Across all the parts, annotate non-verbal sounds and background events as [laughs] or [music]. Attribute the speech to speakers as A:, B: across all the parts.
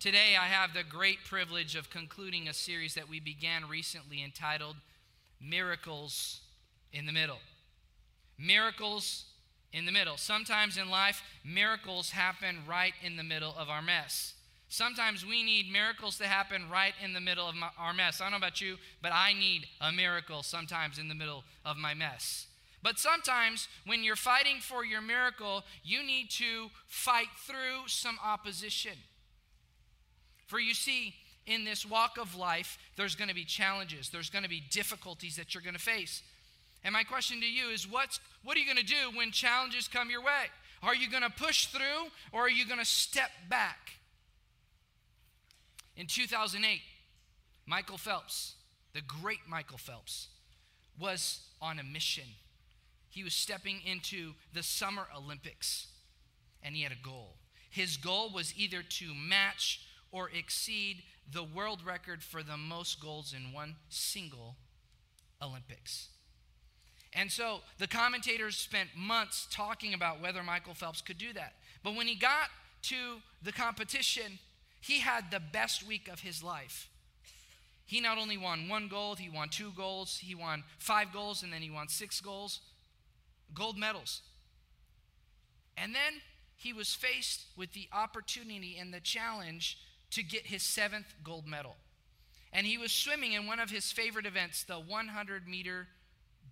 A: Today, I have the great privilege of concluding a series that we began recently entitled Miracles in the Middle. Miracles in the middle. Sometimes in life, miracles happen right in the middle of our mess. Sometimes we need miracles to happen right in the middle of my, our mess. I don't know about you, but I need a miracle sometimes in the middle of my mess. But sometimes when you're fighting for your miracle, you need to fight through some opposition. For you see, in this walk of life, there's going to be challenges, there's going to be difficulties that you're going to face. And my question to you is what's, what are you going to do when challenges come your way? Are you going to push through or are you going to step back? In 2008, Michael Phelps, the great Michael Phelps, was on a mission. He was stepping into the Summer Olympics and he had a goal. His goal was either to match or exceed the world record for the most goals in one single Olympics. And so the commentators spent months talking about whether Michael Phelps could do that. But when he got to the competition, he had the best week of his life. He not only won one gold, he won two golds, he won five goals, and then he won six goals, gold medals. And then he was faced with the opportunity and the challenge to get his seventh gold medal. And he was swimming in one of his favorite events, the 100 meter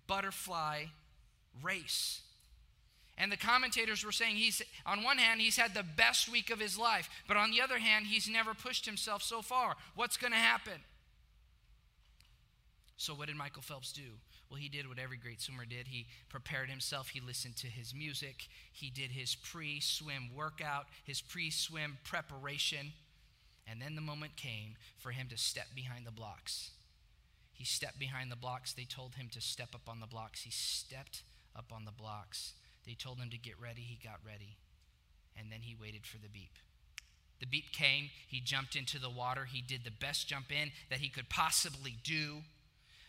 A: butterfly race. And the commentators were saying he's, on one hand, he's had the best week of his life, but on the other hand, he's never pushed himself so far. What's going to happen? So, what did Michael Phelps do? Well, he did what every great swimmer did. He prepared himself, he listened to his music, he did his pre swim workout, his pre swim preparation. And then the moment came for him to step behind the blocks. He stepped behind the blocks. They told him to step up on the blocks. He stepped up on the blocks. They told him to get ready. He got ready. And then he waited for the beep. The beep came. He jumped into the water. He did the best jump in that he could possibly do.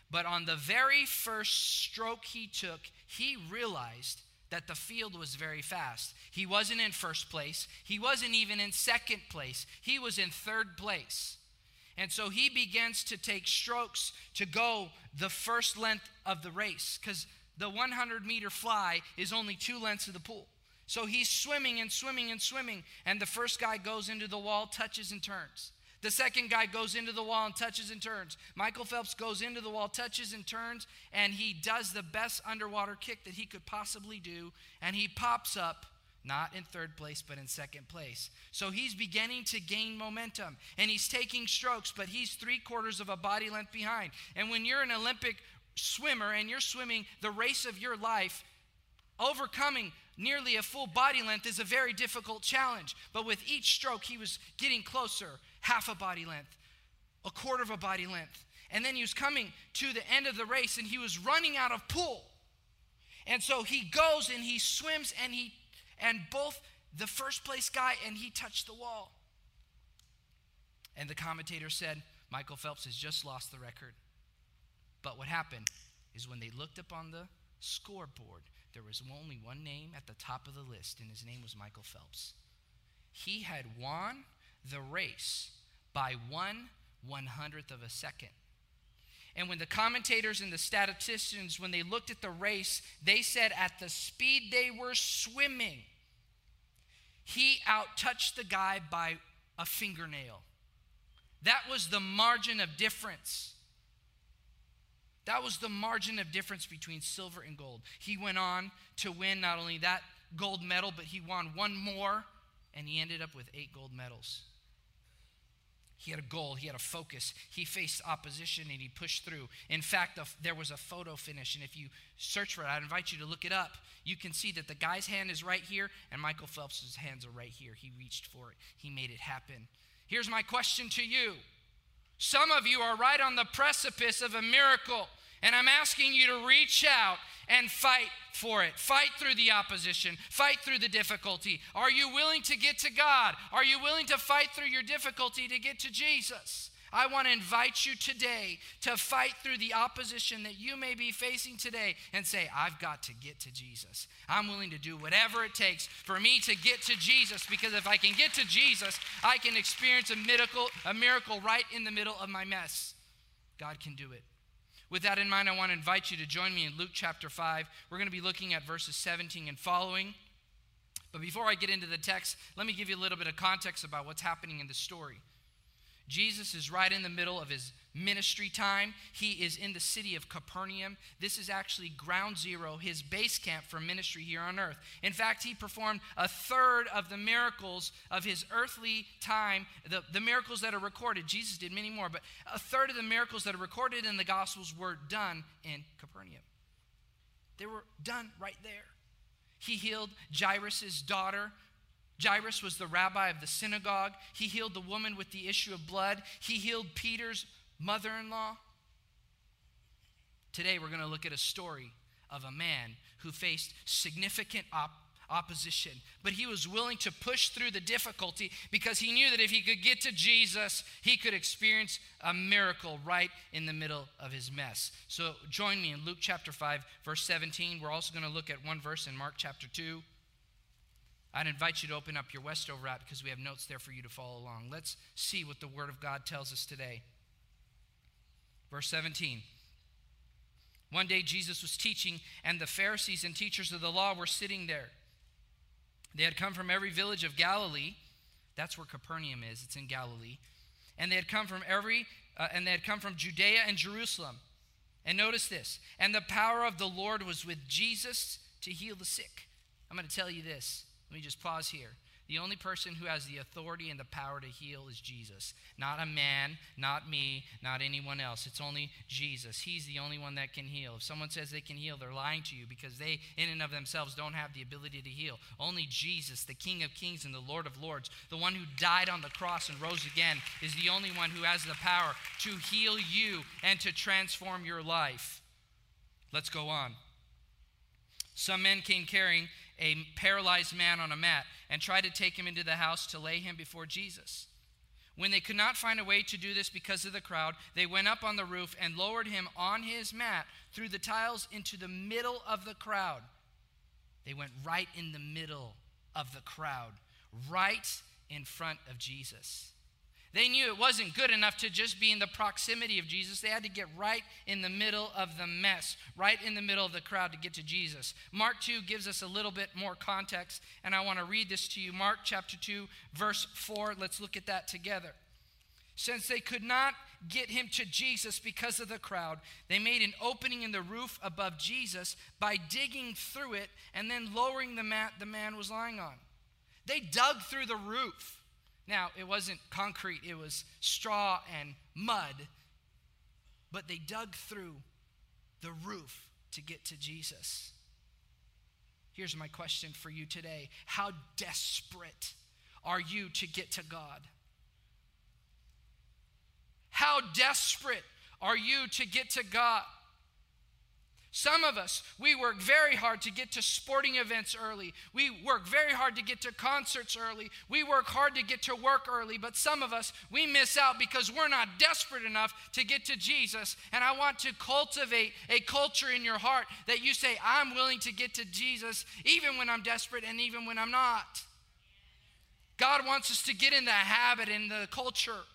A: But on the very first stroke he took, he realized that the field was very fast. He wasn't in first place, he wasn't even in second place, he was in third place. And so he begins to take strokes to go the first length of the race because the 100 meter fly is only two lengths of the pool. So he's swimming and swimming and swimming, and the first guy goes into the wall, touches, and turns. The second guy goes into the wall and touches and turns. Michael Phelps goes into the wall, touches and turns, and he does the best underwater kick that he could possibly do, and he pops up not in third place, but in second place. So he's beginning to gain momentum and he's taking strokes, but he's three quarters of a body length behind. And when you're an Olympic swimmer and you're swimming the race of your life, overcoming nearly a full body length is a very difficult challenge. But with each stroke, he was getting closer half a body length, a quarter of a body length. And then he was coming to the end of the race and he was running out of pool. And so he goes and he swims and he and both the first place guy and he touched the wall. And the commentator said, Michael Phelps has just lost the record. But what happened is when they looked up on the scoreboard, there was only one name at the top of the list, and his name was Michael Phelps. He had won the race by one one hundredth of a second. And when the commentators and the statisticians, when they looked at the race, they said at the speed they were swimming, he outtouched the guy by a fingernail. That was the margin of difference. That was the margin of difference between silver and gold. He went on to win not only that gold medal, but he won one more, and he ended up with eight gold medals. He had a goal, he had a focus. He faced opposition and he pushed through. In fact, there was a photo finish, and if you search for it, I'd invite you to look it up. You can see that the guy's hand is right here, and Michael Phelps' hands are right here. He reached for it, he made it happen. Here's my question to you Some of you are right on the precipice of a miracle, and I'm asking you to reach out and fight for it. Fight through the opposition, fight through the difficulty. Are you willing to get to God? Are you willing to fight through your difficulty to get to Jesus? I want to invite you today to fight through the opposition that you may be facing today and say, I've got to get to Jesus. I'm willing to do whatever it takes for me to get to Jesus because if I can get to Jesus, I can experience a miracle, a miracle right in the middle of my mess. God can do it. With that in mind, I want to invite you to join me in Luke chapter 5. We're going to be looking at verses 17 and following. But before I get into the text, let me give you a little bit of context about what's happening in the story. Jesus is right in the middle of his ministry time. He is in the city of Capernaum. This is actually ground zero, his base camp for ministry here on earth. In fact, he performed a third of the miracles of his earthly time, the, the miracles that are recorded. Jesus did many more, but a third of the miracles that are recorded in the Gospels were done in Capernaum. They were done right there. He healed Jairus' daughter. Jairus was the rabbi of the synagogue. He healed the woman with the issue of blood. He healed Peter's mother in law. Today, we're going to look at a story of a man who faced significant op- opposition, but he was willing to push through the difficulty because he knew that if he could get to Jesus, he could experience a miracle right in the middle of his mess. So join me in Luke chapter 5, verse 17. We're also going to look at one verse in Mark chapter 2. I'd invite you to open up your Westover app because we have notes there for you to follow along. Let's see what the Word of God tells us today. Verse 17. One day Jesus was teaching, and the Pharisees and teachers of the law were sitting there. They had come from every village of Galilee. That's where Capernaum is. It's in Galilee. And they had come from every uh, and they had come from Judea and Jerusalem. And notice this. And the power of the Lord was with Jesus to heal the sick. I'm going to tell you this. Let me just pause here. The only person who has the authority and the power to heal is Jesus. Not a man, not me, not anyone else. It's only Jesus. He's the only one that can heal. If someone says they can heal, they're lying to you because they, in and of themselves, don't have the ability to heal. Only Jesus, the King of Kings and the Lord of Lords, the one who died on the cross and rose again, is the only one who has the power to heal you and to transform your life. Let's go on. Some men came carrying a paralyzed man on a mat and tried to take him into the house to lay him before Jesus. When they could not find a way to do this because of the crowd, they went up on the roof and lowered him on his mat through the tiles into the middle of the crowd. They went right in the middle of the crowd, right in front of Jesus. They knew it wasn't good enough to just be in the proximity of Jesus. They had to get right in the middle of the mess, right in the middle of the crowd to get to Jesus. Mark 2 gives us a little bit more context, and I want to read this to you. Mark chapter 2, verse 4. Let's look at that together. Since they could not get him to Jesus because of the crowd, they made an opening in the roof above Jesus by digging through it and then lowering the mat the man was lying on. They dug through the roof. Now, it wasn't concrete, it was straw and mud, but they dug through the roof to get to Jesus. Here's my question for you today How desperate are you to get to God? How desperate are you to get to God? Some of us, we work very hard to get to sporting events early. We work very hard to get to concerts early. We work hard to get to work early. But some of us, we miss out because we're not desperate enough to get to Jesus. And I want to cultivate a culture in your heart that you say, I'm willing to get to Jesus even when I'm desperate and even when I'm not. God wants us to get in the habit, in the culture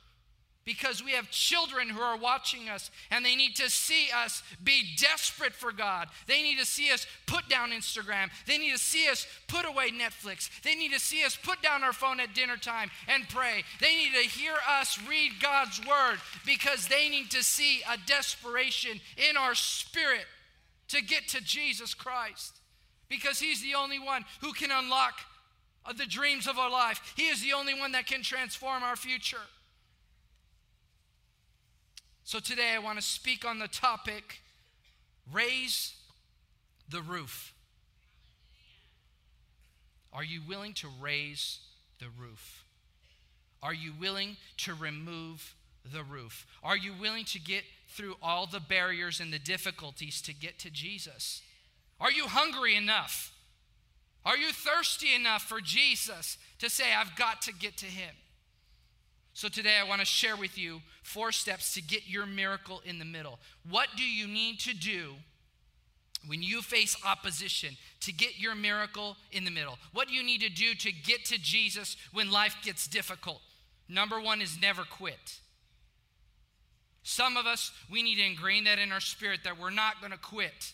A: because we have children who are watching us and they need to see us be desperate for God. They need to see us put down Instagram. They need to see us put away Netflix. They need to see us put down our phone at dinner time and pray. They need to hear us read God's word because they need to see a desperation in our spirit to get to Jesus Christ because He's the only one who can unlock the dreams of our life. He is the only one that can transform our future. So today I want to speak on the topic raise the roof. Are you willing to raise the roof? Are you willing to remove the roof? Are you willing to get through all the barriers and the difficulties to get to Jesus? Are you hungry enough? Are you thirsty enough for Jesus to say, I've got to get to him? So today I want to share with you four steps to get your miracle in the middle. What do you need to do when you face opposition to get your miracle in the middle? What do you need to do to get to Jesus when life gets difficult? Number one is never quit. Some of us, we need to ingrain that in our spirit that we're not going to quit.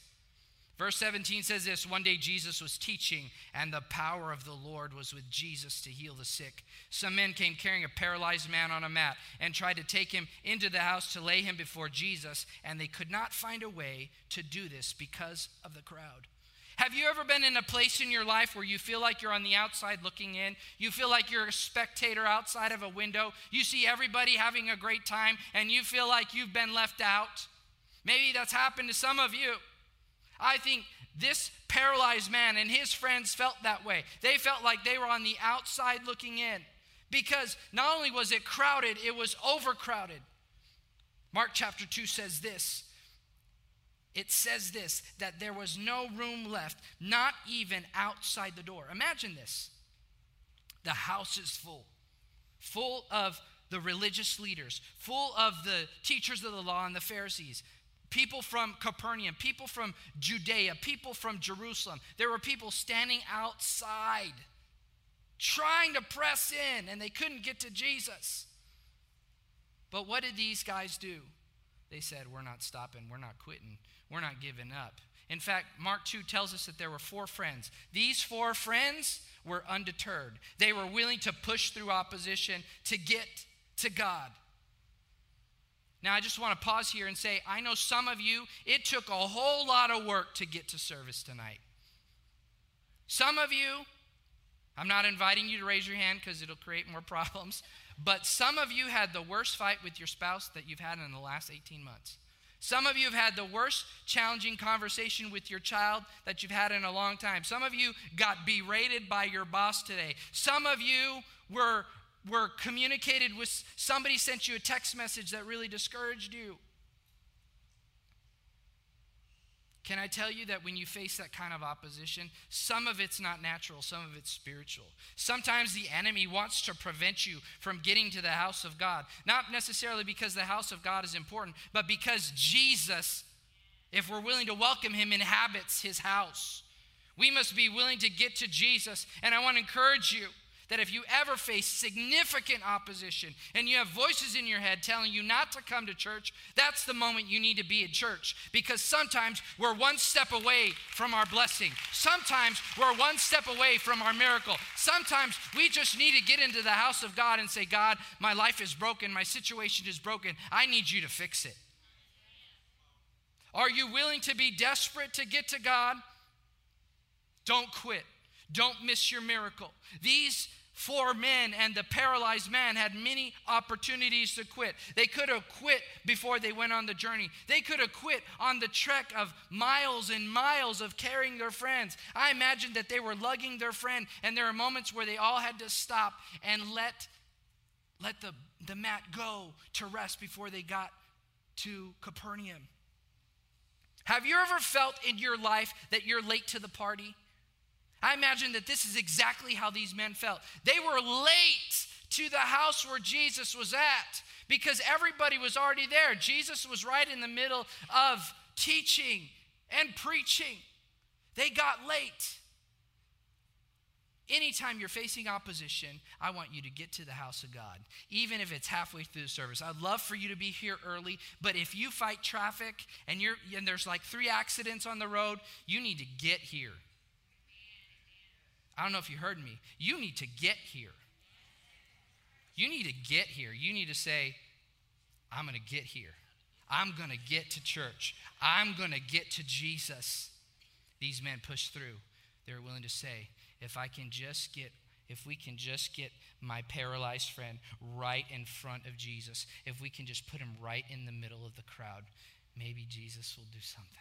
A: Verse 17 says this One day Jesus was teaching, and the power of the Lord was with Jesus to heal the sick. Some men came carrying a paralyzed man on a mat and tried to take him into the house to lay him before Jesus, and they could not find a way to do this because of the crowd. Have you ever been in a place in your life where you feel like you're on the outside looking in? You feel like you're a spectator outside of a window? You see everybody having a great time, and you feel like you've been left out? Maybe that's happened to some of you. I think this paralyzed man and his friends felt that way. They felt like they were on the outside looking in because not only was it crowded, it was overcrowded. Mark chapter 2 says this. It says this that there was no room left, not even outside the door. Imagine this. The house is full, full of the religious leaders, full of the teachers of the law and the Pharisees, people from Capernaum, people from Judea, people from Jerusalem. There were people standing outside trying to press in, and they couldn't get to Jesus. But what did these guys do? They said, We're not stopping, we're not quitting, we're not giving up. In fact, Mark 2 tells us that there were four friends. These four friends were undeterred. They were willing to push through opposition to get to God. Now, I just want to pause here and say, I know some of you, it took a whole lot of work to get to service tonight. Some of you, I'm not inviting you to raise your hand because it'll create more [laughs] problems, but some of you had the worst fight with your spouse that you've had in the last 18 months. Some of you have had the worst challenging conversation with your child that you've had in a long time. Some of you got berated by your boss today. Some of you were were communicated with somebody sent you a text message that really discouraged you. Can I tell you that when you face that kind of opposition, some of it's not natural, some of it's spiritual. Sometimes the enemy wants to prevent you from getting to the house of God. Not necessarily because the house of God is important, but because Jesus, if we're willing to welcome him, inhabits his house. We must be willing to get to Jesus. And I want to encourage you that if you ever face significant opposition and you have voices in your head telling you not to come to church, that's the moment you need to be at church because sometimes we're one step away from our blessing. Sometimes we're one step away from our miracle. Sometimes we just need to get into the house of God and say, God, my life is broken, my situation is broken. I need you to fix it. Are you willing to be desperate to get to God? Don't quit. Don't miss your miracle. These four men and the paralyzed man had many opportunities to quit. They could have quit before they went on the journey. They could have quit on the trek of miles and miles of carrying their friends. I imagine that they were lugging their friend, and there are moments where they all had to stop and let, let the, the mat go to rest before they got to Capernaum. Have you ever felt in your life that you're late to the party? I imagine that this is exactly how these men felt. They were late to the house where Jesus was at because everybody was already there. Jesus was right in the middle of teaching and preaching. They got late. Anytime you're facing opposition, I want you to get to the house of God, even if it's halfway through the service. I'd love for you to be here early, but if you fight traffic and you're and there's like three accidents on the road, you need to get here. I don't know if you heard me. You need to get here. You need to get here. You need to say, I'm going to get here. I'm going to get to church. I'm going to get to Jesus. These men pushed through. They were willing to say, if I can just get if we can just get my paralyzed friend right in front of Jesus, if we can just put him right in the middle of the crowd, maybe Jesus will do something.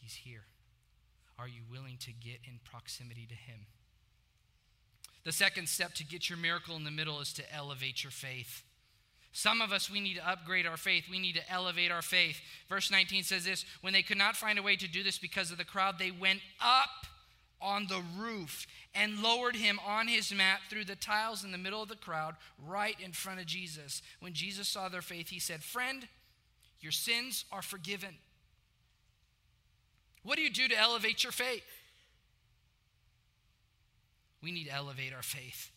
A: He's here. Are you willing to get in proximity to Him? The second step to get your miracle in the middle is to elevate your faith. Some of us, we need to upgrade our faith. We need to elevate our faith. Verse 19 says this When they could not find a way to do this because of the crowd, they went up on the roof and lowered him on his mat through the tiles in the middle of the crowd, right in front of Jesus. When Jesus saw their faith, he said, Friend, your sins are forgiven. What do you do to elevate your faith? We need to elevate our faith.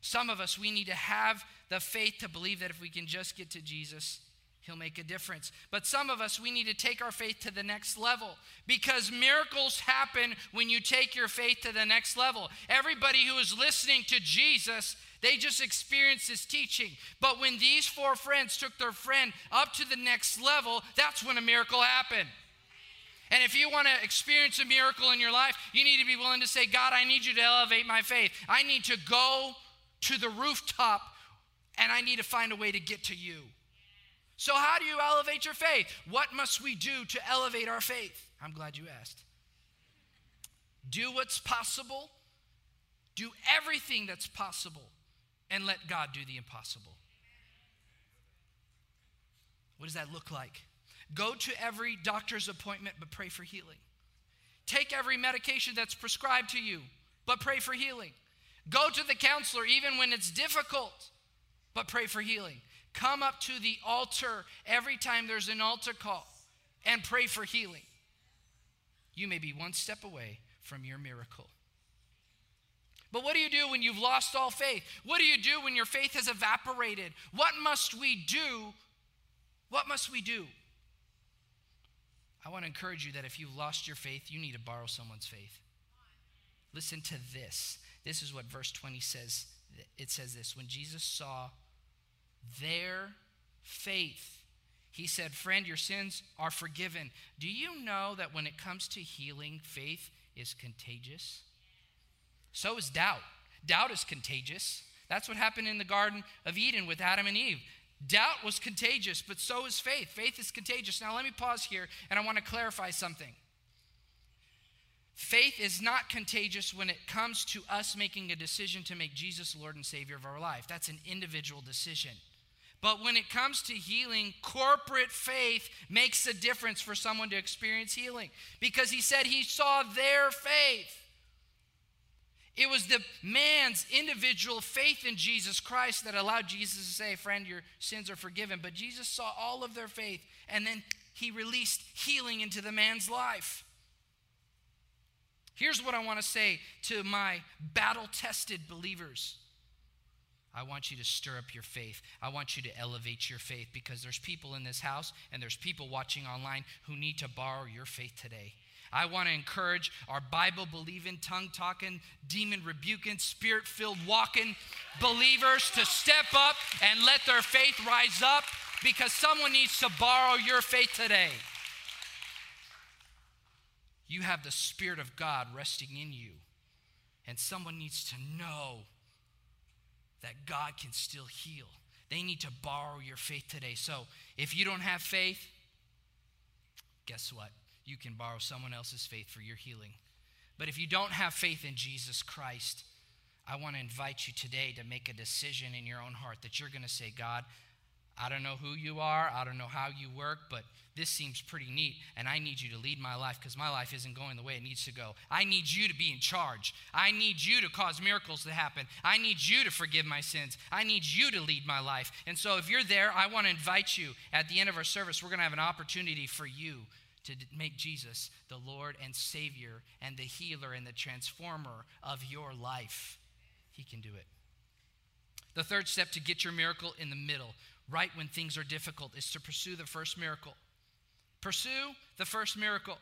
A: Some of us, we need to have the faith to believe that if we can just get to Jesus, He'll make a difference. But some of us, we need to take our faith to the next level because miracles happen when you take your faith to the next level. Everybody who is listening to Jesus, they just experienced his teaching. But when these four friends took their friend up to the next level, that's when a miracle happened. And if you want to experience a miracle in your life, you need to be willing to say, God, I need you to elevate my faith. I need to go to the rooftop and I need to find a way to get to you. So, how do you elevate your faith? What must we do to elevate our faith? I'm glad you asked. Do what's possible, do everything that's possible, and let God do the impossible. What does that look like? Go to every doctor's appointment, but pray for healing. Take every medication that's prescribed to you, but pray for healing. Go to the counselor even when it's difficult, but pray for healing. Come up to the altar every time there's an altar call and pray for healing. You may be one step away from your miracle. But what do you do when you've lost all faith? What do you do when your faith has evaporated? What must we do? What must we do? I want to encourage you that if you've lost your faith, you need to borrow someone's faith. Listen to this. This is what verse 20 says. It says this When Jesus saw their faith, he said, Friend, your sins are forgiven. Do you know that when it comes to healing, faith is contagious? So is doubt. Doubt is contagious. That's what happened in the Garden of Eden with Adam and Eve. Doubt was contagious, but so is faith. Faith is contagious. Now, let me pause here and I want to clarify something. Faith is not contagious when it comes to us making a decision to make Jesus Lord and Savior of our life. That's an individual decision. But when it comes to healing, corporate faith makes a difference for someone to experience healing because he said he saw their faith. It was the man's individual faith in Jesus Christ that allowed Jesus to say, Friend, your sins are forgiven. But Jesus saw all of their faith, and then he released healing into the man's life. Here's what I want to say to my battle tested believers I want you to stir up your faith. I want you to elevate your faith because there's people in this house and there's people watching online who need to borrow your faith today. I want to encourage our Bible believing, tongue talking, demon rebuking, spirit filled walking believers to step up and let their faith rise up because someone needs to borrow your faith today. You have the Spirit of God resting in you, and someone needs to know that God can still heal. They need to borrow your faith today. So if you don't have faith, guess what? You can borrow someone else's faith for your healing. But if you don't have faith in Jesus Christ, I want to invite you today to make a decision in your own heart that you're going to say, God, I don't know who you are, I don't know how you work, but this seems pretty neat, and I need you to lead my life because my life isn't going the way it needs to go. I need you to be in charge. I need you to cause miracles to happen. I need you to forgive my sins. I need you to lead my life. And so, if you're there, I want to invite you at the end of our service, we're going to have an opportunity for you to make Jesus the Lord and Savior and the healer and the transformer of your life. He can do it. The third step to get your miracle in the middle, right when things are difficult, is to pursue the first miracle. Pursue the first miracle.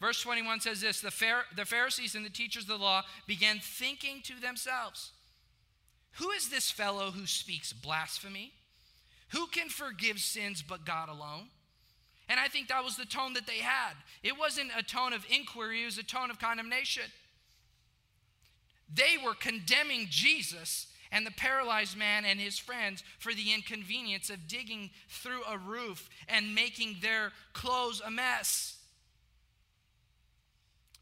A: Verse 21 says this the, the Pharisees and the teachers of the law began thinking to themselves, Who is this fellow who speaks blasphemy? Who can forgive sins but God alone? And I think that was the tone that they had. It wasn't a tone of inquiry, it was a tone of condemnation. They were condemning Jesus and the paralyzed man and his friends for the inconvenience of digging through a roof and making their clothes a mess.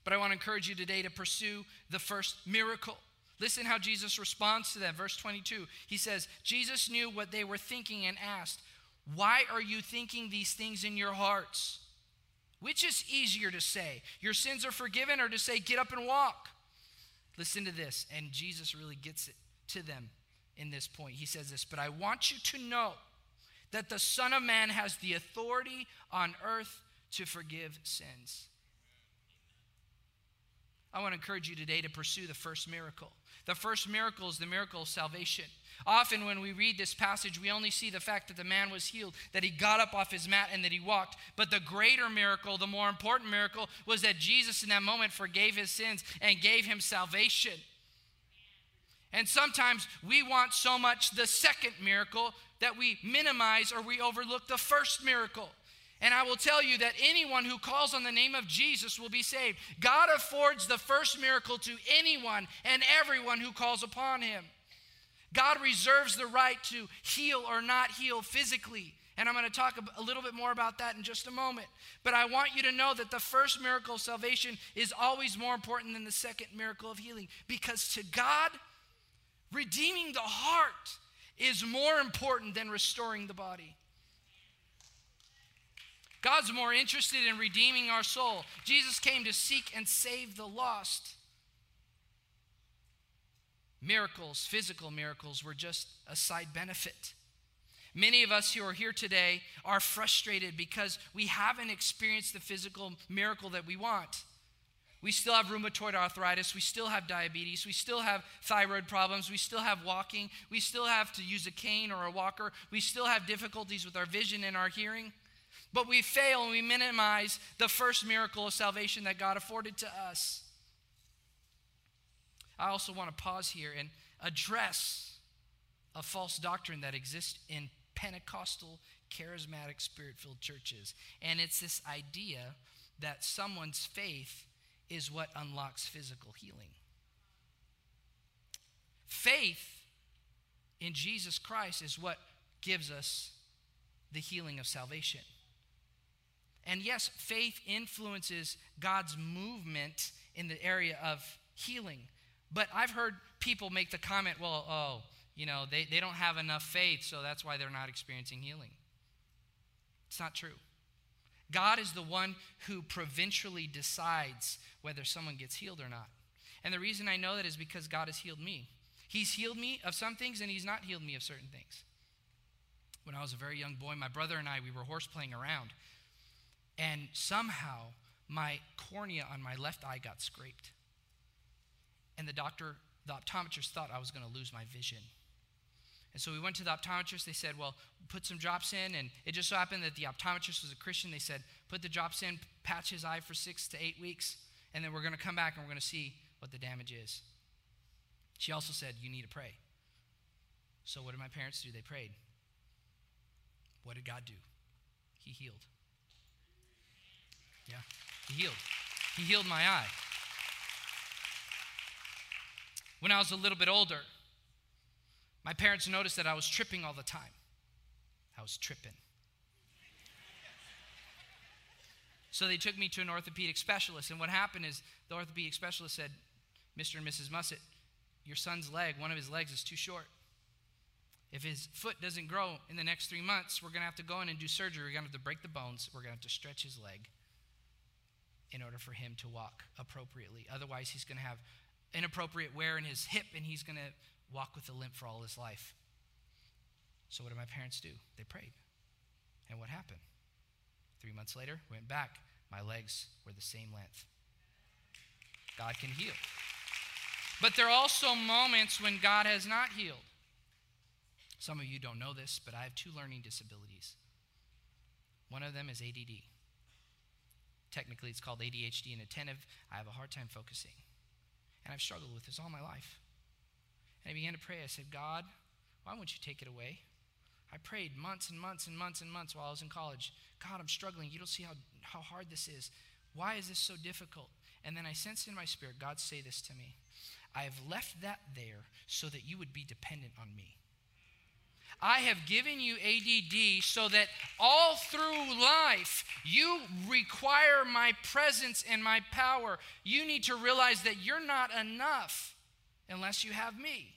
A: But I want to encourage you today to pursue the first miracle. Listen how Jesus responds to them. Verse 22. He says, Jesus knew what they were thinking and asked, why are you thinking these things in your hearts? Which is easier to say? Your sins are forgiven or to say, get up and walk? Listen to this. And Jesus really gets it to them in this point. He says this, but I want you to know that the Son of Man has the authority on earth to forgive sins. I want to encourage you today to pursue the first miracle. The first miracle is the miracle of salvation. Often, when we read this passage, we only see the fact that the man was healed, that he got up off his mat, and that he walked. But the greater miracle, the more important miracle, was that Jesus in that moment forgave his sins and gave him salvation. And sometimes we want so much the second miracle that we minimize or we overlook the first miracle. And I will tell you that anyone who calls on the name of Jesus will be saved. God affords the first miracle to anyone and everyone who calls upon him. God reserves the right to heal or not heal physically. And I'm going to talk a little bit more about that in just a moment. But I want you to know that the first miracle of salvation is always more important than the second miracle of healing. Because to God, redeeming the heart is more important than restoring the body. God's more interested in redeeming our soul. Jesus came to seek and save the lost. Miracles, physical miracles, were just a side benefit. Many of us who are here today are frustrated because we haven't experienced the physical miracle that we want. We still have rheumatoid arthritis. We still have diabetes. We still have thyroid problems. We still have walking. We still have to use a cane or a walker. We still have difficulties with our vision and our hearing. But we fail and we minimize the first miracle of salvation that God afforded to us. I also want to pause here and address a false doctrine that exists in Pentecostal, charismatic, spirit filled churches. And it's this idea that someone's faith is what unlocks physical healing. Faith in Jesus Christ is what gives us the healing of salvation. And yes, faith influences God's movement in the area of healing. But I've heard people make the comment, well, oh, you know, they, they don't have enough faith, so that's why they're not experiencing healing. It's not true. God is the one who provincially decides whether someone gets healed or not. And the reason I know that is because God has healed me. He's healed me of some things and He's not healed me of certain things. When I was a very young boy, my brother and I, we were horse playing around. And somehow my cornea on my left eye got scraped. And the doctor, the optometrist, thought I was going to lose my vision. And so we went to the optometrist. They said, Well, put some drops in. And it just so happened that the optometrist was a Christian. They said, Put the drops in, patch his eye for six to eight weeks, and then we're going to come back and we're going to see what the damage is. She also said, You need to pray. So what did my parents do? They prayed. What did God do? He healed. Yeah, He healed. He healed my eye. When I was a little bit older, my parents noticed that I was tripping all the time. I was tripping. So they took me to an orthopedic specialist. And what happened is the orthopedic specialist said, Mr. and Mrs. Mussett, your son's leg, one of his legs is too short. If his foot doesn't grow in the next three months, we're going to have to go in and do surgery. We're going to have to break the bones. We're going to have to stretch his leg in order for him to walk appropriately. Otherwise, he's going to have inappropriate wear in his hip and he's going to walk with a limp for all his life. So, what did my parents do? They prayed. And what happened? Three months later, went back. My legs were the same length. God can heal. But there are also moments when God has not healed. Some of you don't know this, but I have two learning disabilities. One of them is ADD. Technically, it's called ADHD and attentive. I have a hard time focusing. And I've struggled with this all my life. And I began to pray. I said, God, why won't you take it away? I prayed months and months and months and months while I was in college. God, I'm struggling. You don't see how, how hard this is. Why is this so difficult? And then I sensed in my spirit, God say this to me I have left that there so that you would be dependent on me. I have given you ADD so that all through life you require my presence and my power. You need to realize that you're not enough unless you have me.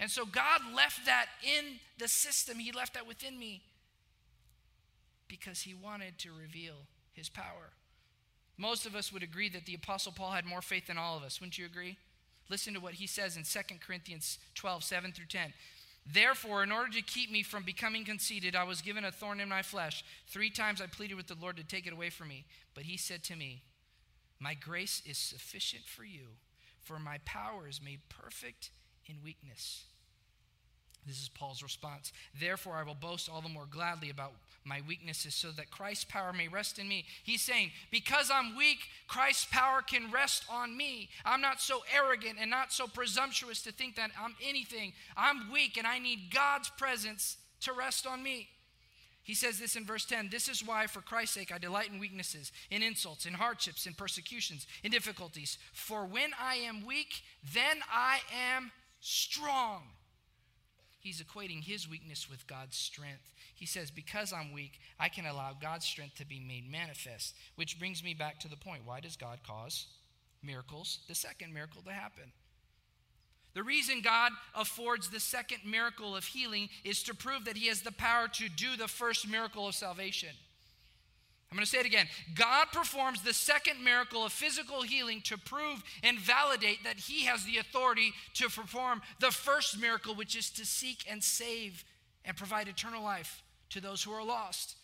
A: And so God left that in the system, He left that within me because He wanted to reveal His power. Most of us would agree that the Apostle Paul had more faith than all of us. Wouldn't you agree? Listen to what he says in 2 Corinthians 12, 7 through 10. Therefore, in order to keep me from becoming conceited, I was given a thorn in my flesh. Three times I pleaded with the Lord to take it away from me. But he said to me, My grace is sufficient for you, for my power is made perfect in weakness. This is Paul's response. Therefore, I will boast all the more gladly about my weaknesses so that Christ's power may rest in me. He's saying, because I'm weak, Christ's power can rest on me. I'm not so arrogant and not so presumptuous to think that I'm anything. I'm weak and I need God's presence to rest on me. He says this in verse 10 This is why, for Christ's sake, I delight in weaknesses, in insults, in hardships, in persecutions, in difficulties. For when I am weak, then I am strong. He's equating his weakness with God's strength. He says, Because I'm weak, I can allow God's strength to be made manifest. Which brings me back to the point why does God cause miracles? The second miracle to happen. The reason God affords the second miracle of healing is to prove that He has the power to do the first miracle of salvation. I'm going to say it again. God performs the second miracle of physical healing to prove and validate that He has the authority to perform the first miracle, which is to seek and save and provide eternal life to those who are lost.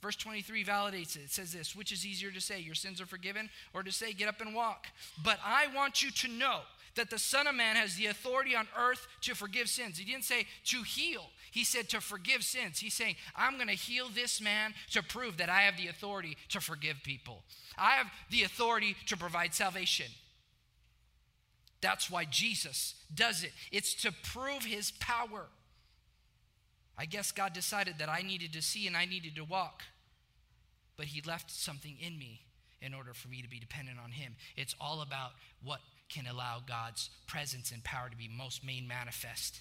A: Verse 23 validates it. It says this Which is easier to say, Your sins are forgiven, or to say, Get up and walk? But I want you to know that the Son of Man has the authority on earth to forgive sins. He didn't say to heal, he said to forgive sins. He's saying, I'm going to heal this man to prove that I have the authority to forgive people. I have the authority to provide salvation. That's why Jesus does it. It's to prove his power. I guess God decided that I needed to see and I needed to walk, but he left something in me in order for me to be dependent on him. It's all about what can allow God's presence and power to be most made manifest.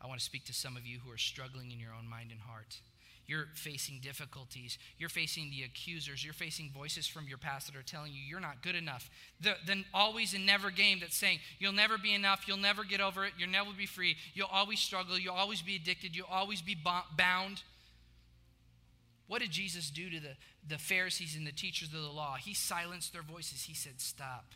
A: I want to speak to some of you who are struggling in your own mind and heart. You're facing difficulties. You're facing the accusers. You're facing voices from your past that are telling you you're not good enough. The, the always and never game that's saying you'll never be enough. You'll never get over it. You'll never be free. You'll always struggle. You'll always be addicted. You'll always be bound. What did Jesus do to the, the Pharisees and the teachers of the law? He silenced their voices. He said, Stop.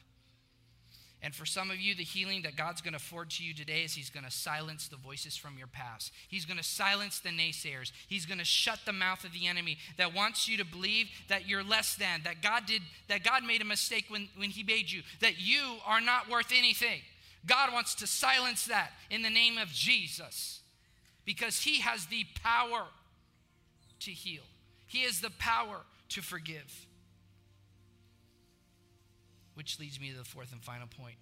A: And for some of you, the healing that God's going to afford to you today is He's going to silence the voices from your past. He's going to silence the naysayers. He's going to shut the mouth of the enemy that wants you to believe that you're less than, that God did, that God made a mistake when, when He made you, that you are not worth anything. God wants to silence that in the name of Jesus because He has the power to heal. He has the power to forgive. Which leads me to the fourth and final point.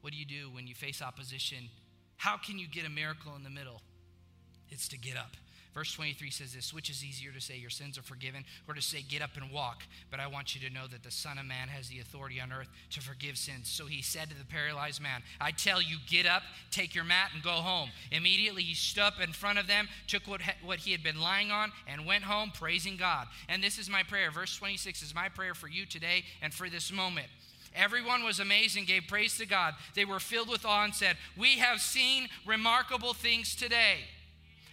A: What do you do when you face opposition? How can you get a miracle in the middle? It's to get up. Verse 23 says this Which is easier to say, Your sins are forgiven, or to say, Get up and walk? But I want you to know that the Son of Man has the authority on earth to forgive sins. So he said to the paralyzed man, I tell you, get up, take your mat, and go home. Immediately he stood up in front of them, took what, what he had been lying on, and went home praising God. And this is my prayer. Verse 26 is my prayer for you today and for this moment. Everyone was amazed and gave praise to God. They were filled with awe and said, We have seen remarkable things today.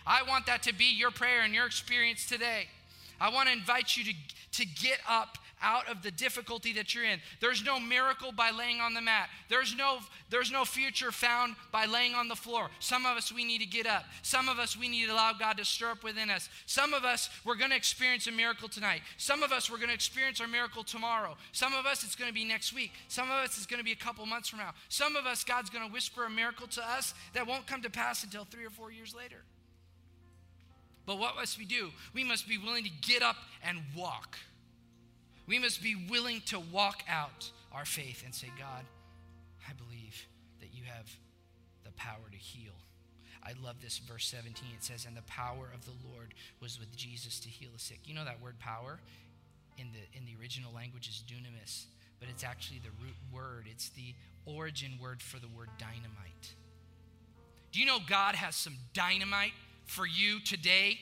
A: I want that to be your prayer and your experience today. I want to invite you to, to get up out of the difficulty that you're in. There's no miracle by laying on the mat. There's no there's no future found by laying on the floor. Some of us we need to get up. Some of us we need to allow God to stir up within us. Some of us we're going to experience a miracle tonight. Some of us we're going to experience our miracle tomorrow. Some of us it's going to be next week. Some of us it's going to be a couple months from now. Some of us God's going to whisper a miracle to us that won't come to pass until 3 or 4 years later. But what must we do? We must be willing to get up and walk. We must be willing to walk out our faith and say, God, I believe that you have the power to heal. I love this verse 17. It says, And the power of the Lord was with Jesus to heal the sick. You know that word power in the in the original language is dunamis, but it's actually the root word. It's the origin word for the word dynamite. Do you know God has some dynamite for you today.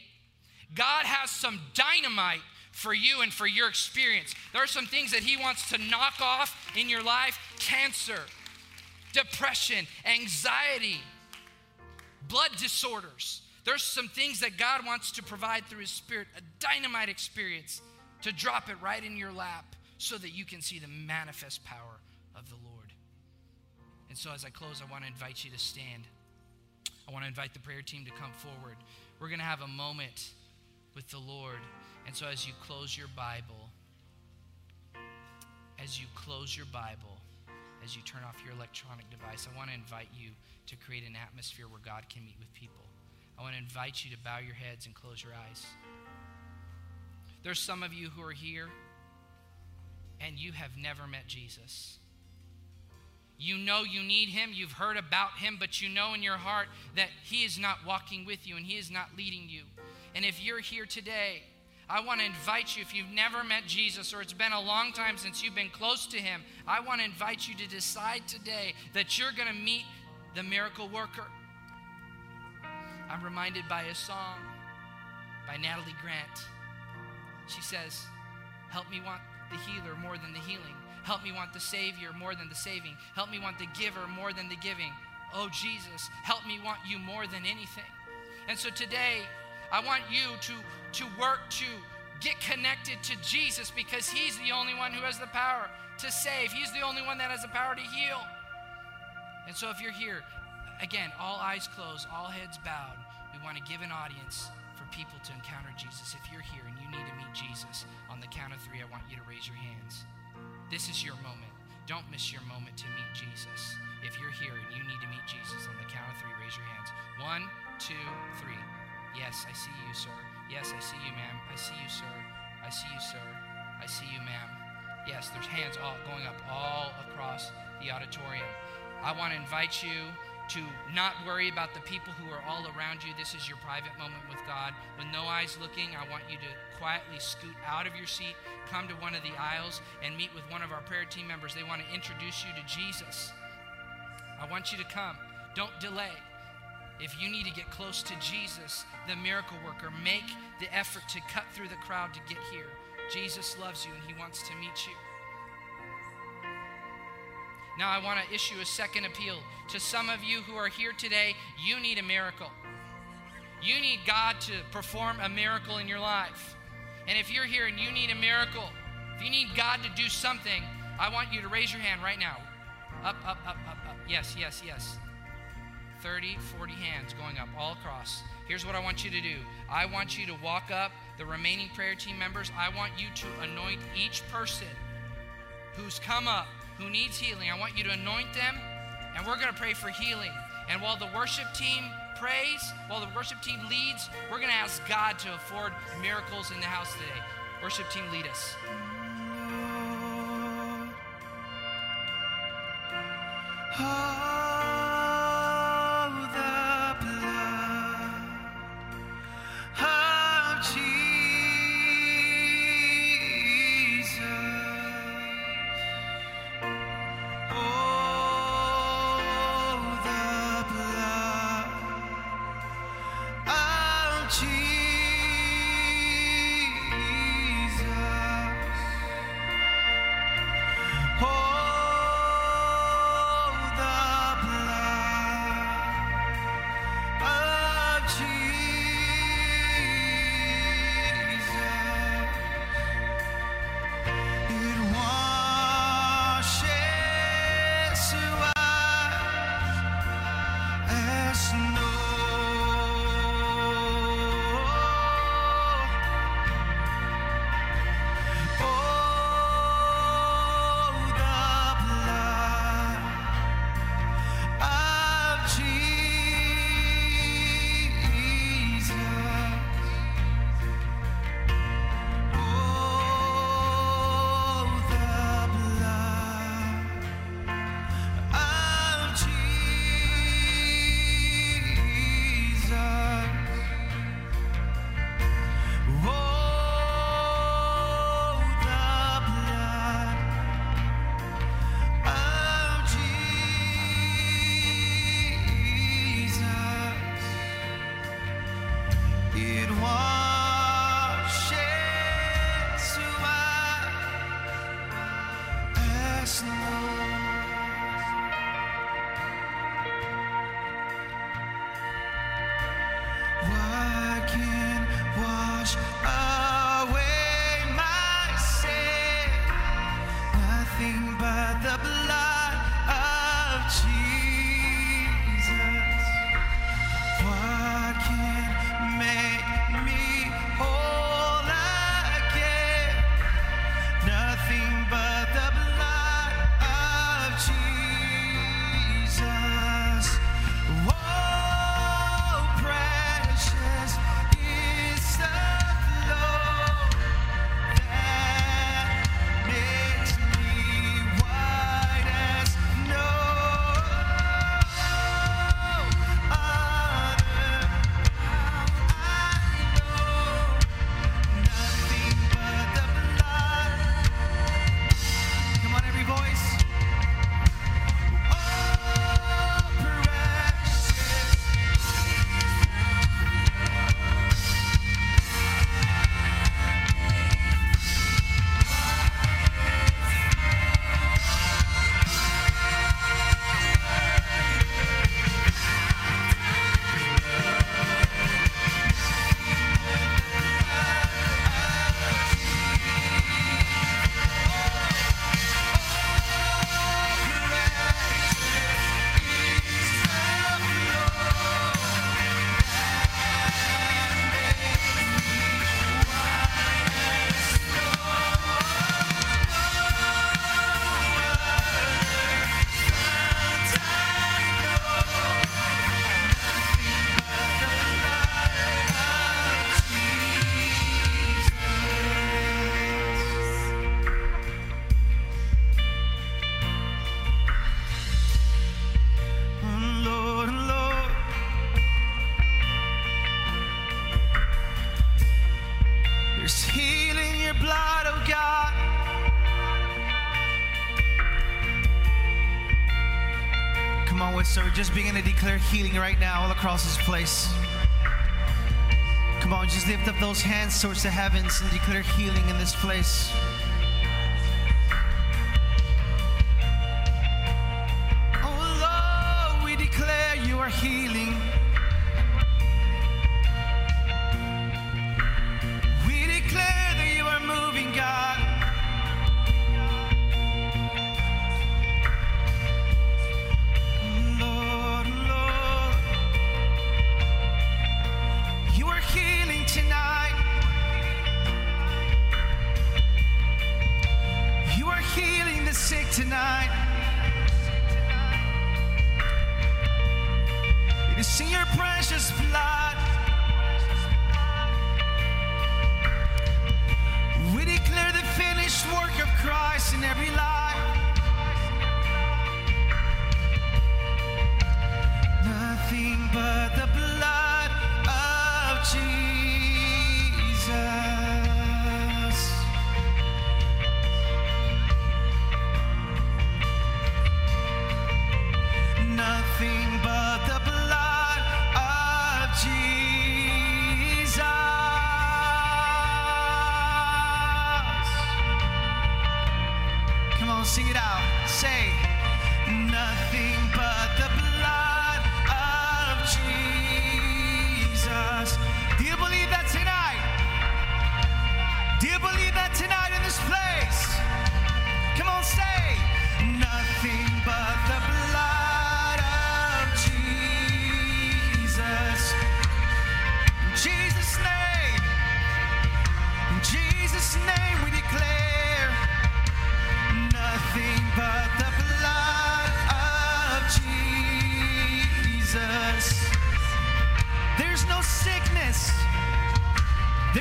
A: God has some dynamite for you and for your experience. There are some things that He wants to knock off in your life cancer, depression, anxiety, blood disorders. there's some things that God wants to provide through His Spirit, a dynamite experience to drop it right in your lap so that you can see the manifest power of the Lord. And so, as I close, I want to invite you to stand. I want to invite the prayer team to come forward. We're going to have a moment with the Lord. And so, as you close your Bible, as you close your Bible, as you turn off your electronic device, I want to invite you to create an atmosphere where God can meet with people. I want to invite you to bow your heads and close your eyes. There's some of you who are here and you have never met Jesus. You know you need him, you've heard about him, but you know in your heart that he is not walking with you and he is not leading you. And if you're here today, I want to invite you, if you've never met Jesus or it's been a long time since you've been close to him, I want to invite you to decide today that you're going to meet the miracle worker. I'm reminded by a song by Natalie Grant. She says, Help me want the healer more than the healing. Help me want the Savior more than the saving. Help me want the giver more than the giving. Oh, Jesus, help me want you more than anything. And so today, I want you to, to work to get connected to Jesus because He's the only one who has the power to save. He's the only one that has the power to heal. And so if you're here, again, all eyes closed, all heads bowed, we want to give an audience for people to encounter Jesus. If you're here and you need to meet Jesus, on the count of three, I want you to raise your hands. This is your moment. Don't miss your moment to meet Jesus. If you're here and you need to meet Jesus, on the count of three, raise your hands. One, two, three. Yes, I see you, sir. Yes, I see you, ma'am. I see you, sir. I see you, sir. I see you, ma'am. Yes, there's hands all going up all across the auditorium. I want to invite you to not worry about the people who are all around you. This is your private moment with God. With no eyes looking, I want you to quietly scoot out of your seat, come to one of the aisles, and meet with one of our prayer team members. They want to introduce you to Jesus. I want you to come. Don't delay. If you need to get close to Jesus, the miracle worker, make the effort to cut through the crowd to get here. Jesus loves you and he wants to meet you. Now, I want to issue a second appeal to some of you who are here today. You need a miracle. You need God to perform a miracle in your life. And if you're here and you need a miracle, if you need God to do something, I want you to raise your hand right now. Up, up, up, up, up. Yes, yes, yes. 30, 40 hands going up all across. Here's what I want you to do I want you to walk up, the remaining prayer team members, I want you to anoint each person who's come up who needs healing, I want you to anoint them, and we're going to pray for healing. And while the worship team prays, while the worship team leads, we're going to ask God to afford miracles in the house today. Worship team, lead us.
B: just begin to declare healing right now all across this place. Come on, just lift up those hands towards the heavens and declare healing in this place.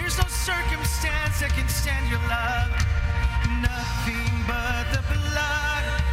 B: There's no circumstance that can stand your love. Nothing but the blood.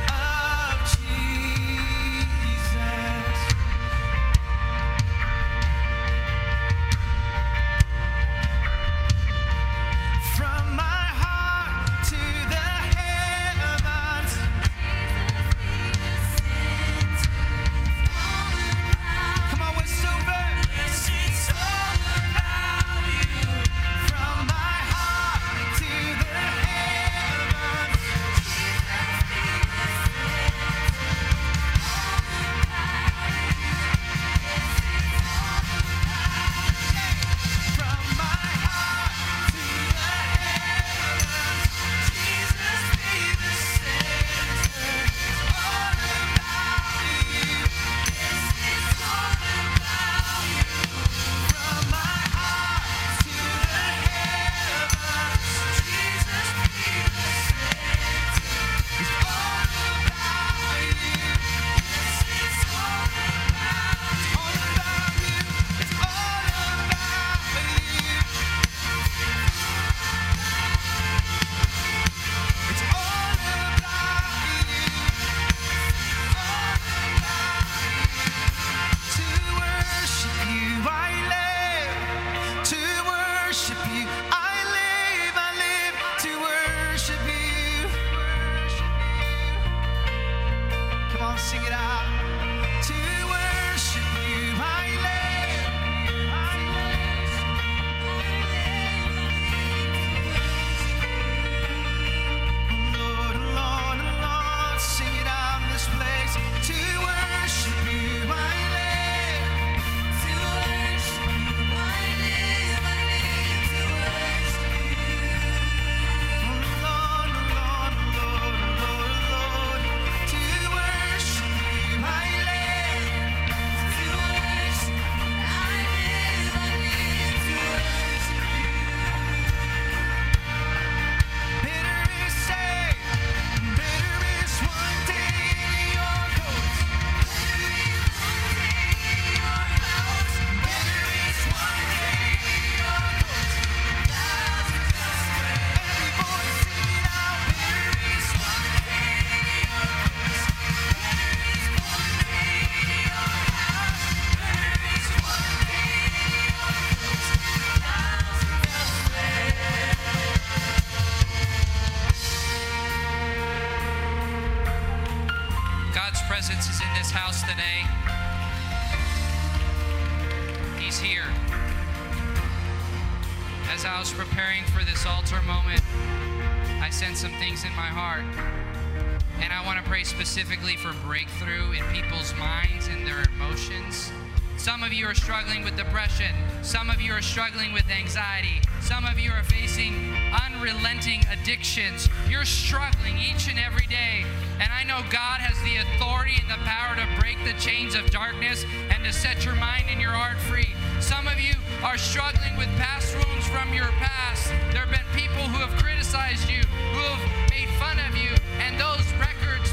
A: Specifically for breakthrough in people's minds and their emotions. Some of you are struggling with depression. Some of you are struggling with anxiety. Some of you are facing unrelenting addictions. You're struggling each and every day. And I know God has the authority and the power to break the chains of darkness and to set your mind and your heart free. Some of you are struggling with past wounds from your past. There have been people who have criticized you, who have made fun of you, and those records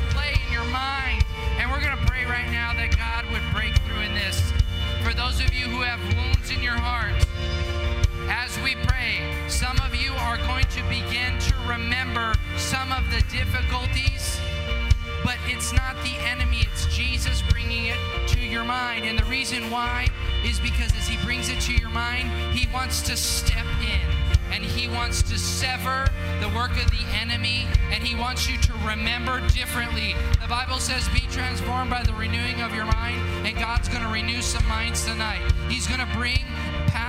A: your mind. And we're going to pray right now that God would break through in this. For those of you who have wounds in your heart, as we pray, some of you are going to begin to remember some of the difficulties, but it's not the enemy, it's Jesus bringing it to your mind. And the reason why is because as he brings it to your mind, he wants to step in and He wants to sever the work of the enemy and He wants you to remember differently. The Bible says, Be transformed by the renewing of your mind, and God's going to renew some minds tonight. He's going to bring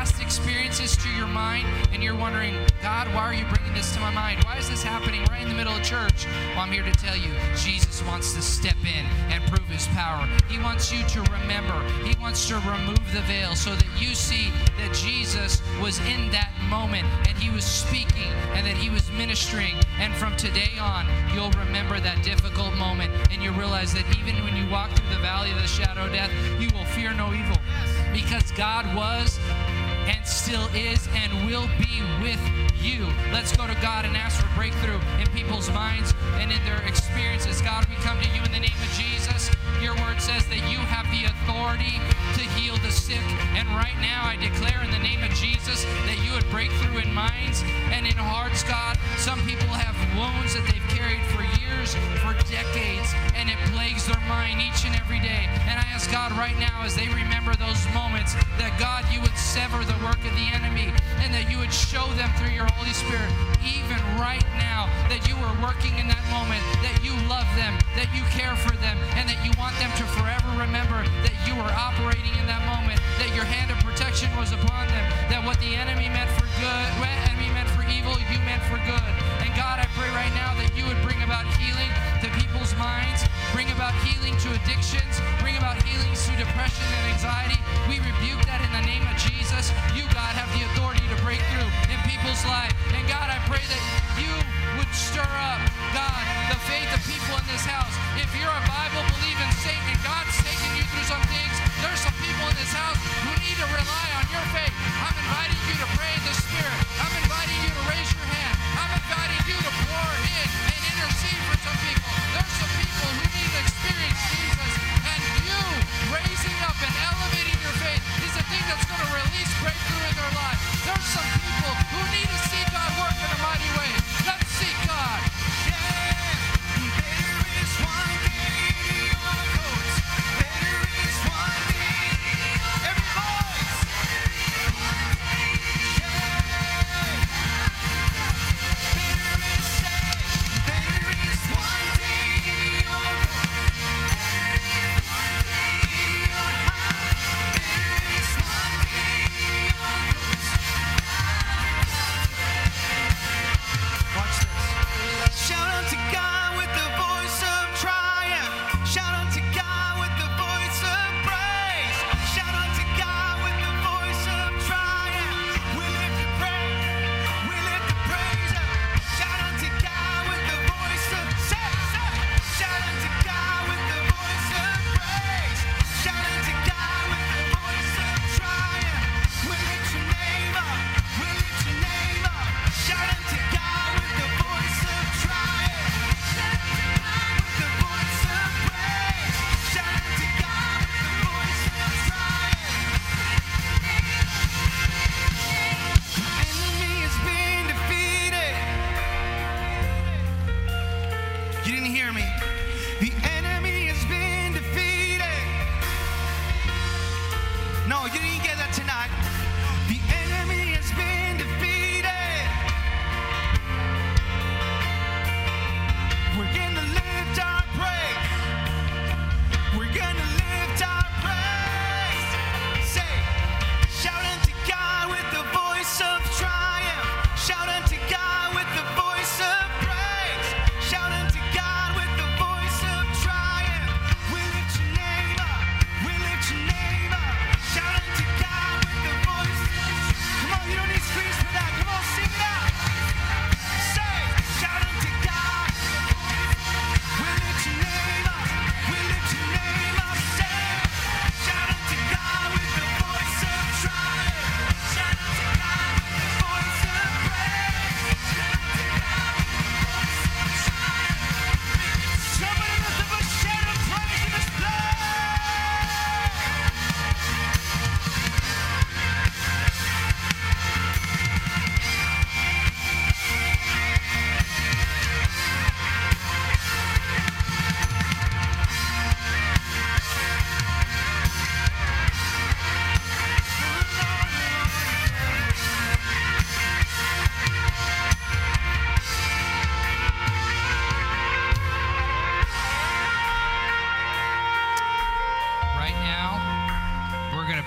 A: past experiences to your mind, and you're wondering, God, why are you bringing this to my mind? Why is this happening right in the middle of church? Well, I'm here to tell you, Jesus wants to step in and prove his power. He wants you to remember, he wants to remove the veil so that you see that Jesus was in that moment and he was speaking and that he was ministering. And from today on, you'll remember that difficult moment and you realize that even when you walk through the valley of the shadow of death, you will fear no evil because God was and still is and will be with you. Let's go to God and ask for breakthrough in people's minds and in their experiences. God, we come to you in the name of Jesus. Your word says that you have the authority to heal the sick. And right now, I declare in the name of Jesus that you would break through in minds and in hearts, God. Some people have wounds that they've carried for years, for decades, and it plagues their mind each and every day. And I ask God right now, as they remember those moments, that God, you would sever the work of the enemy and that you would show them through your Holy Spirit, even right now, that you are working in that moment, that you love them, that you care for them, and that you want them to forever remember that you were operating in that moment, that your hand of protection was upon them, that what the enemy meant for good, what enemy meant for evil, you meant for good. And God, I pray right now that you would bring about healing to people's minds, bring about healing to addictions, bring about healings to depression and anxiety. We rebuke that in the name of Jesus. You, God, have the authority to break through in people's life. And God, I pray that you would stir up, God, the faith of people in this house. If you're a Bible believing Satan God's taking you through some things, there's some people in this house who need to rely on your faith. I'm inviting you to pray in the Spirit. I'm inviting you to raise your hand. I'm inviting you to pour in and intercede for some people. There's some people who need to experience Jesus. And you raising up and elevating your faith is the thing that's going to release breakthrough in their life. There's some people who need to see God work in a mighty way.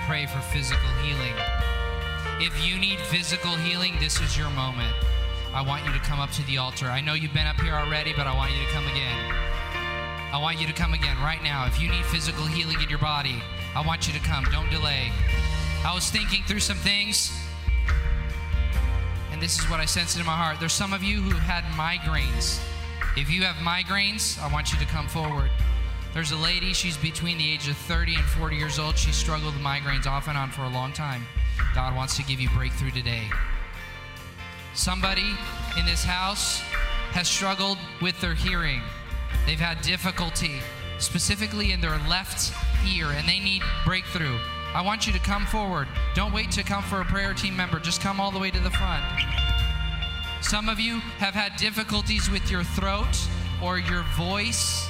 A: Pray for physical healing. If you need physical healing, this is your moment. I want you to come up to the altar. I know you've been up here already, but I want you to come again. I want you to come again right now. If you need physical healing in your body, I want you to come. Don't delay. I was thinking through some things, and this is what I sensed in my heart. There's some of you who had migraines. If you have migraines, I want you to come forward. There's a lady, she's between the age of 30 and 40 years old. She struggled with migraines off and on for a long time. God wants to give you breakthrough today. Somebody in this house has struggled with their hearing. They've had difficulty, specifically in their left ear, and they need breakthrough. I want you to come forward. Don't wait to come for a prayer team member, just come all the way to the front. Some of you have had difficulties with your throat or your voice.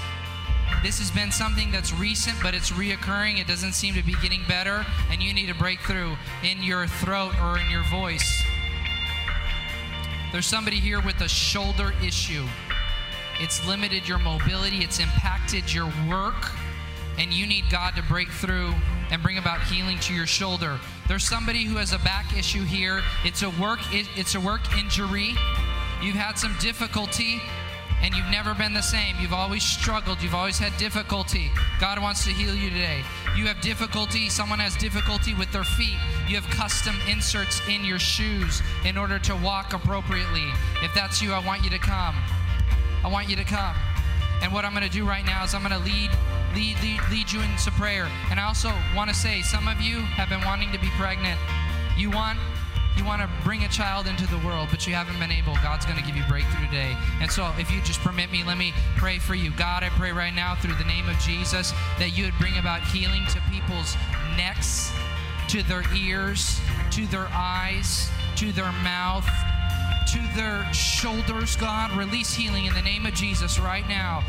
A: This has been something that's recent, but it's reoccurring. It doesn't seem to be getting better, and you need a breakthrough in your throat or in your voice. There's somebody here with a shoulder issue. It's limited your mobility, it's impacted your work, and you need God to break through and bring about healing to your shoulder. There's somebody who has a back issue here. It's a work it's a work injury. You've had some difficulty and you've never been the same. You've always struggled. You've always had difficulty. God wants to heal you today. You have difficulty, someone has difficulty with their feet. You have custom inserts in your shoes in order to walk appropriately. If that's you, I want you to come. I want you to come. And what I'm going to do right now is I'm going to lead lead, lead, lead you into prayer. And I also want to say, some of you have been wanting to be pregnant. You want you want to bring a child into the world, but you haven't been able. God's going to give you breakthrough today. And so, if you just permit me, let me pray for you. God, I pray right now through the name of Jesus that you would bring about healing to people's necks, to their ears, to their eyes, to their mouth, to their shoulders. God, release healing in the name of Jesus right now.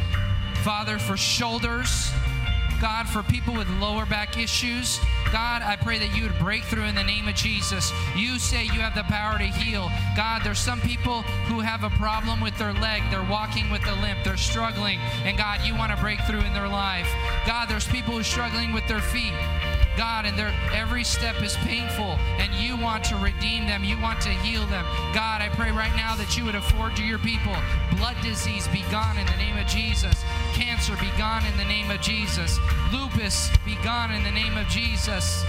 A: Father, for shoulders, God, for people with lower back issues, God, I pray that you would break through in the name of Jesus. You say you have the power to heal. God, there's some people who have a problem with their leg. They're walking with a limp. They're struggling. And God, you want to break through in their life. God, there's people who are struggling with their feet. God, and their every step is painful, and you want to redeem them. You want to heal them. God, I pray right now that you would afford to your people blood disease be gone in the name of Jesus. Cancer be gone in the name of Jesus. Lupus be gone in the name of Jesus.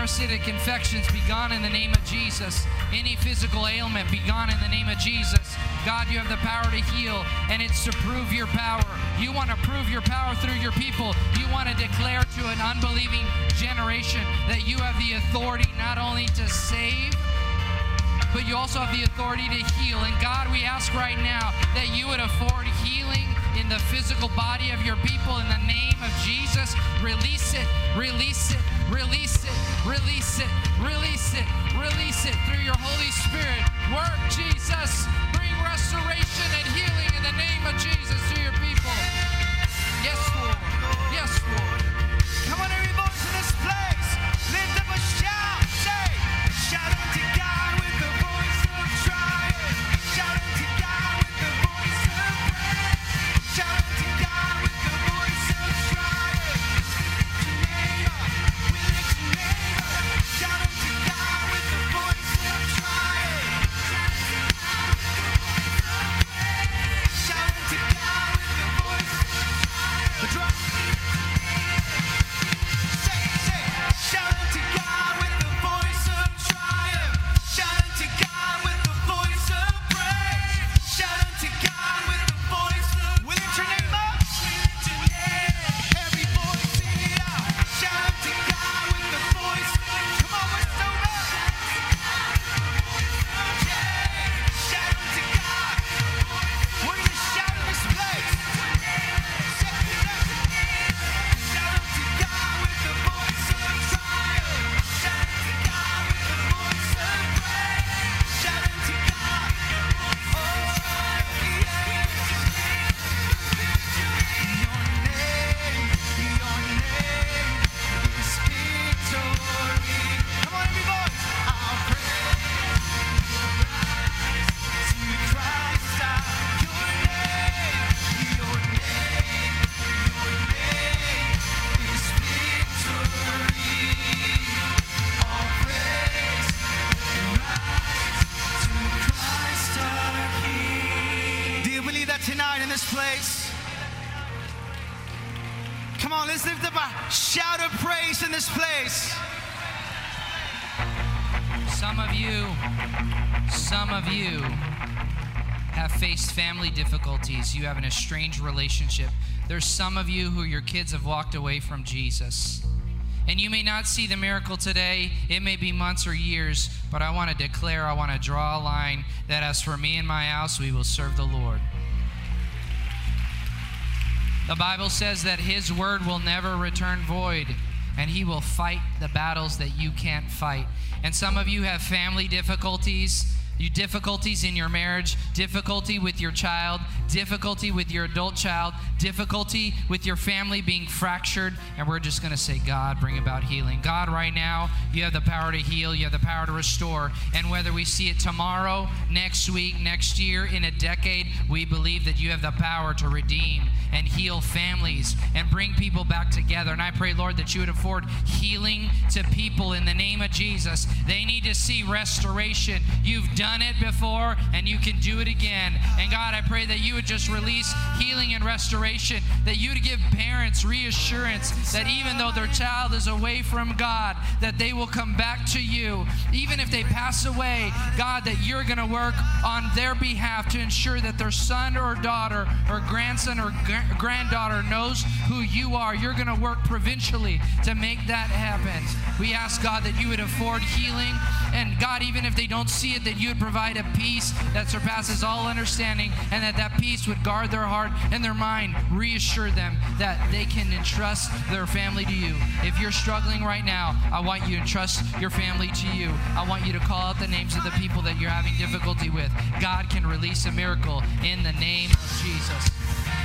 A: Parasitic infections be gone in the name of Jesus. Any physical ailment be gone in the name of Jesus. God, you have the power to heal, and it's to prove your power. You want to prove your power through your people. You want to declare to an unbelieving generation that you have the authority not only to save, but you also have the authority to heal. And God, we ask right now that you would afford healing in the physical body of your people in the name of Jesus. Release it, release it, release it, release it, release it, release it through your Holy Spirit. Work, Jesus. Bring restoration and healing in the name of Jesus to your people. Yes, Lord. Yes, Lord.
B: Come on, every voice in this place. Lift up a shout. Say, shout unto God
A: difficulties. You have an estranged relationship. There's some of you who your kids have walked away from Jesus. And you may not see the miracle today, it may be months or years, but I want to declare, I want to draw a line that as for me and my house, we will serve the Lord. The Bible says that His word will never return void, and He will fight the battles that you can't fight. And some of you have family difficulties you difficulties in your marriage, difficulty with your child, difficulty with your adult child, difficulty with your family being fractured, and we're just going to say, God, bring about healing. God, right now, you have the power to heal, you have the power to restore. And whether we see it tomorrow, next week, next year, in a decade, we believe that you have the power to redeem and heal families and bring people back together. And I pray, Lord, that you would afford healing to people in the name of Jesus. They need to see restoration. You've done it before and you can do it again. And God, I pray that you would just release healing and restoration, that you would give parents reassurance that even though their child is away from God, that they will come back to you. Even if they pass away, God, that you're going to work on their behalf to ensure that their son or daughter or grandson or gr- granddaughter knows who you are. You're going to work provincially to make that happen. We ask, God, that you would afford healing. And God, even if they don't see it, that you would provide a peace that surpasses all understanding, and that that peace would guard their heart and their mind, reassure them that they can entrust their family to you. If you're struggling right now, I want you to entrust your family to you. I want you to call out the names of the people that you're having difficulty with. God can release a miracle in the name of Jesus.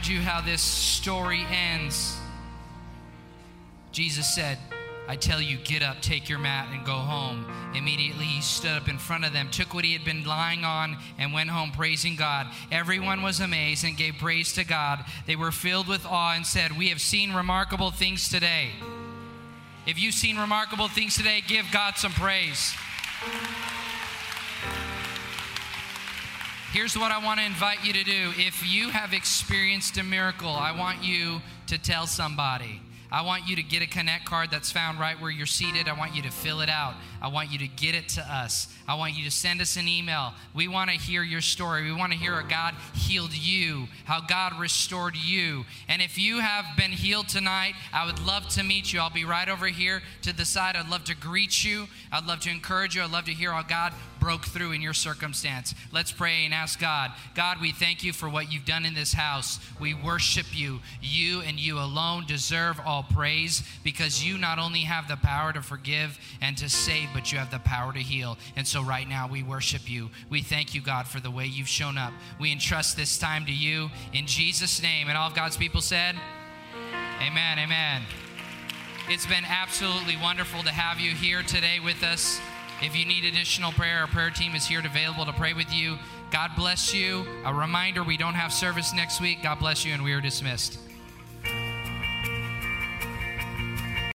A: Remind you how this story ends. Jesus said, I tell you, get up, take your mat, and go home. Immediately he stood up in front of them, took what he had been lying on, and went home praising God. Everyone was amazed and gave praise to God. They were filled with awe and said, We have seen remarkable things today. If you've seen remarkable things today, give God some praise. Here's what I want to invite you to do. If you have experienced a miracle, I want you to tell somebody. I want you to get a Connect card that's found right where you're seated. I want you to fill it out. I want you to get it to us. I want you to send us an email. We want to hear your story. We want to hear how God healed you, how God restored you. And if you have been healed tonight, I would love to meet you. I'll be right over here to the side. I'd love to greet you. I'd love to encourage you. I'd love to hear how God broke through in your circumstance. Let's pray and ask God. God, we thank you for what you've done in this house. We worship you. You and you alone deserve all praise because you not only have the power to forgive and to save, but you have the power to heal. And so right now we worship you. We thank you, God, for the way you've shown up. We entrust this time to you in Jesus' name. And all of God's people said, Amen, amen. It's been absolutely wonderful to have you here today with us. If you need additional prayer, our prayer team is here available to pray with you. God bless you. A reminder we don't have service next week. God bless you, and we are dismissed.